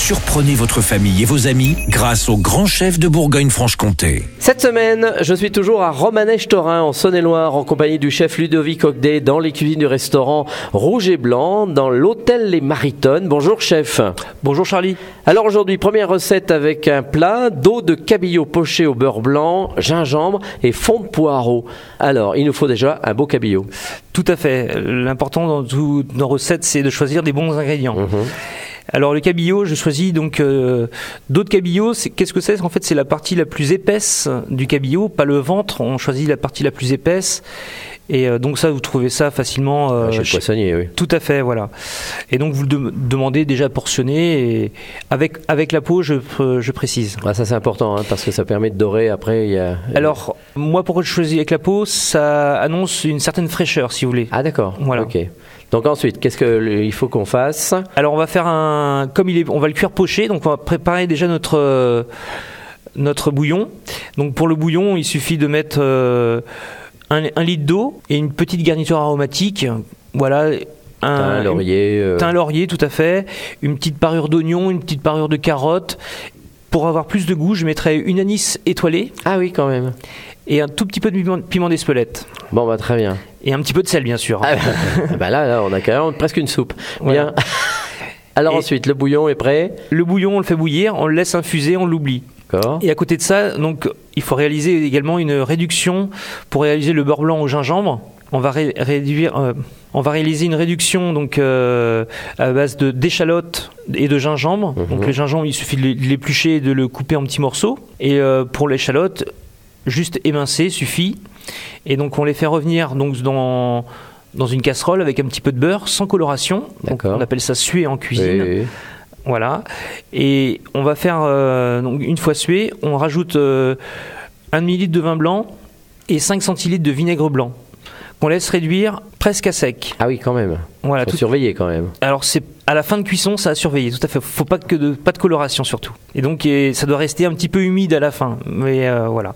Surprenez votre famille et vos amis grâce au grand chef de Bourgogne-Franche-Comté. Cette semaine, je suis toujours à Romanèche-Torin, en Saône-et-Loire, en compagnie du chef Ludovic Ogdet, dans les cuisines du restaurant Rouge et Blanc, dans l'hôtel Les Maritones. Bonjour chef. Bonjour Charlie. Alors aujourd'hui, première recette avec un plat d'eau de cabillaud poché au beurre blanc, gingembre et fond de poireau. Alors, il nous faut déjà un beau cabillaud. Tout à fait. L'important dans toutes nos recettes, c'est de choisir des bons ingrédients. Mhm. Alors le cabillaud, je choisis donc euh, d'autres cabillots. C'est- Qu'est-ce que c'est? En fait, c'est la partie la plus épaisse du cabillaud, pas le ventre. On choisit la partie la plus épaisse. Et euh, donc ça, vous trouvez ça facilement. euh, Chez le chez- poissonnier, oui. Tout à fait, voilà. Et donc vous le dem- demandez déjà portionné et avec avec la peau, je, euh, je précise. Ah, ça c'est important, hein, parce que ça permet de dorer après. Il y a... Alors moi, pourquoi je choisis avec la peau Ça annonce une certaine fraîcheur, si vous voulez. Ah d'accord, Voilà. ok. Donc ensuite, qu'est-ce qu'il faut qu'on fasse Alors on va faire un comme il est on va le cuire poché donc on va préparer déjà notre euh, notre bouillon. Donc pour le bouillon, il suffit de mettre euh, un, un litre d'eau et une petite garniture aromatique. Voilà, un Thym, laurier. euh, thym, laurier tout à fait, une petite parure d'oignon, une petite parure de carotte. Pour avoir plus de goût, je mettrai une anis étoilée Ah oui, quand même. et un tout petit peu de piment, piment d'Espelette Bon, bah très bien. Et un petit peu de sel bien sûr. Ah, bah, bah là, là, on a quand même presque une soupe. Bien. Voilà. Alors Et- ensuite, le bouillon est prêt. Le bouillon, on le fait bouillir, on le laisse infuser, on l'oublie. Et à côté de ça, donc, il faut réaliser également une réduction pour réaliser le beurre blanc au gingembre. On va ré- réduire, euh, on va réaliser une réduction donc euh, à base de d'échalotes et de gingembre. Mhm. Donc le gingembre, il suffit de l'éplucher et de le couper en petits morceaux. Et euh, pour l'échalote, juste émincer suffit. Et donc on les fait revenir donc dans dans une casserole avec un petit peu de beurre sans coloration. Donc, on appelle ça suer en cuisine. Oui. Voilà. Et on va faire, euh, donc une fois sué, on rajoute euh, un demi-litre de vin blanc et 5 centilitres de vinaigre blanc qu'on laisse réduire presque à sec. Ah oui, quand même. Voilà. Faut tout- surveiller quand même. Alors c'est à la fin de cuisson, ça a surveillé. Tout à fait. Faut pas que de pas de coloration surtout. Et donc et ça doit rester un petit peu humide à la fin. Mais euh, voilà.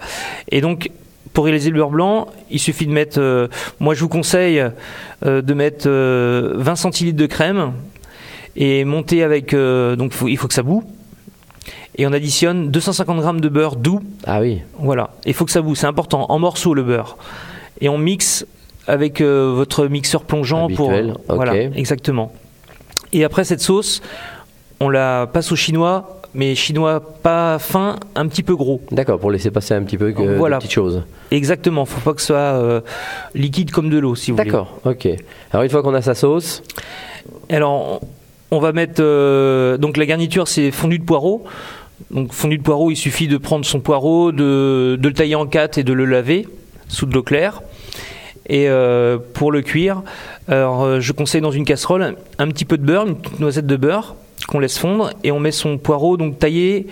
Et donc pour réaliser le beurre blanc, il suffit de mettre. euh, moi, je vous conseille euh, de mettre euh, 20 centilitres de crème et monter avec. donc faut- il faut que ça boue. Et on additionne 250 grammes de beurre doux. Ah oui. Voilà. Il faut que ça boue. C'est important. En morceaux le beurre. Et on mixe avec euh, votre mixeur plongeant Habituel, pour. Voilà. Exactement. Et après cette sauce, on la passe au chinois, mais chinois pas fin, un petit peu gros. D'accord, pour laisser passer un petit peu que Voilà. petites choses. Exactement. Faut pas que ce soit euh, liquide comme de l'eau, si vous voulez. D'accord, ok. Alors une fois qu'on a sa sauce, Alors, on va mettre. euh, donc, la garniture, c'est fondu de poireau. Donc, fondu de poireau, il suffit de prendre son poireau, de, de le tailler en quatre et de le laver sous de l'eau claire. Et euh, pour le cuire, alors, euh, je conseille dans une casserole un, petit peu de beurre, une petite noisette de beurre qu'on laisse fondre et on met son poireau donc taillé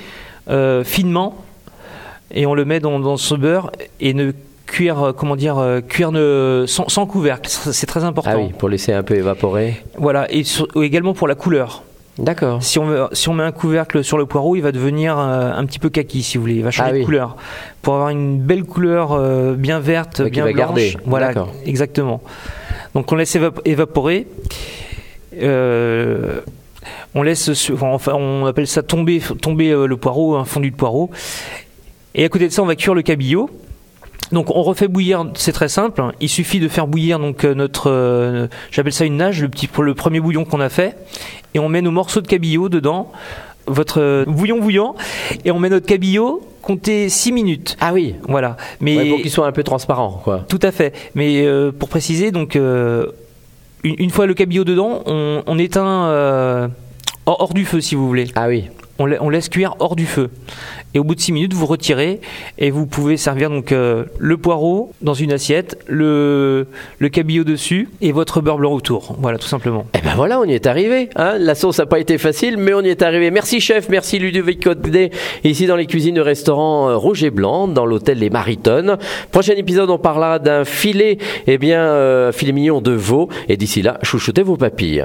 euh, finement et on le met dans, dans ce beurre et ne cuire comment dire cuire ne, sans, sans couvercle c'est très important ah oui, pour laisser un peu évaporer. voilà, et sur- également pour la couleur. D'accord. Si on, met, si on met un couvercle sur le poireau, il va devenir euh, un petit peu kaki, si vous voulez. Il va changer Ah oui. de couleur. Pour avoir une belle couleur euh, bien verte, bien va blanche. garder. Voilà, exactement. Donc on laisse évap- évaporer. Euh, on laisse, enfin, on appelle ça tomber, tomber le poireau, un fondu de poireau. Et à côté de ça, on va cuire le cabillaud. Donc on refait bouillir, c'est très simple. Il suffit de faire bouillir donc euh, notre, euh, j'appelle ça une nage, le petit le premier bouillon qu'on a fait, et on met nos morceaux de cabillaud dedans, votre euh, bouillon bouillant, et on met notre cabillaud compter 6 minutes. Ah oui, Voilà. Mais Ouais, pour qu'il soit un peu transparent, quoi. tout à fait. Mais euh, pour préciser, donc une, une fois le cabillaud dedans, on, on éteint hors, hors du feu si vous voulez. Ah oui, on laisse cuire hors du feu. Et au bout de 6 minutes, vous retirez et vous pouvez servir donc euh, le poireau dans une assiette, le, le cabillaud dessus et votre beurre blanc autour. Voilà, tout simplement. Eh ben voilà, on y est arrivé. Hein la sauce n'a pas été facile, mais on y est arrivé. Merci chef, merci Ludovic Codet, ici dans les cuisines du restaurant euh, Rouge et Blanc, dans l'hôtel Les Maritones. Prochain épisode, on parlera d'un filet, eh bien, euh, filet mignon de veau. Et d'ici là, chouchoutez vos papilles.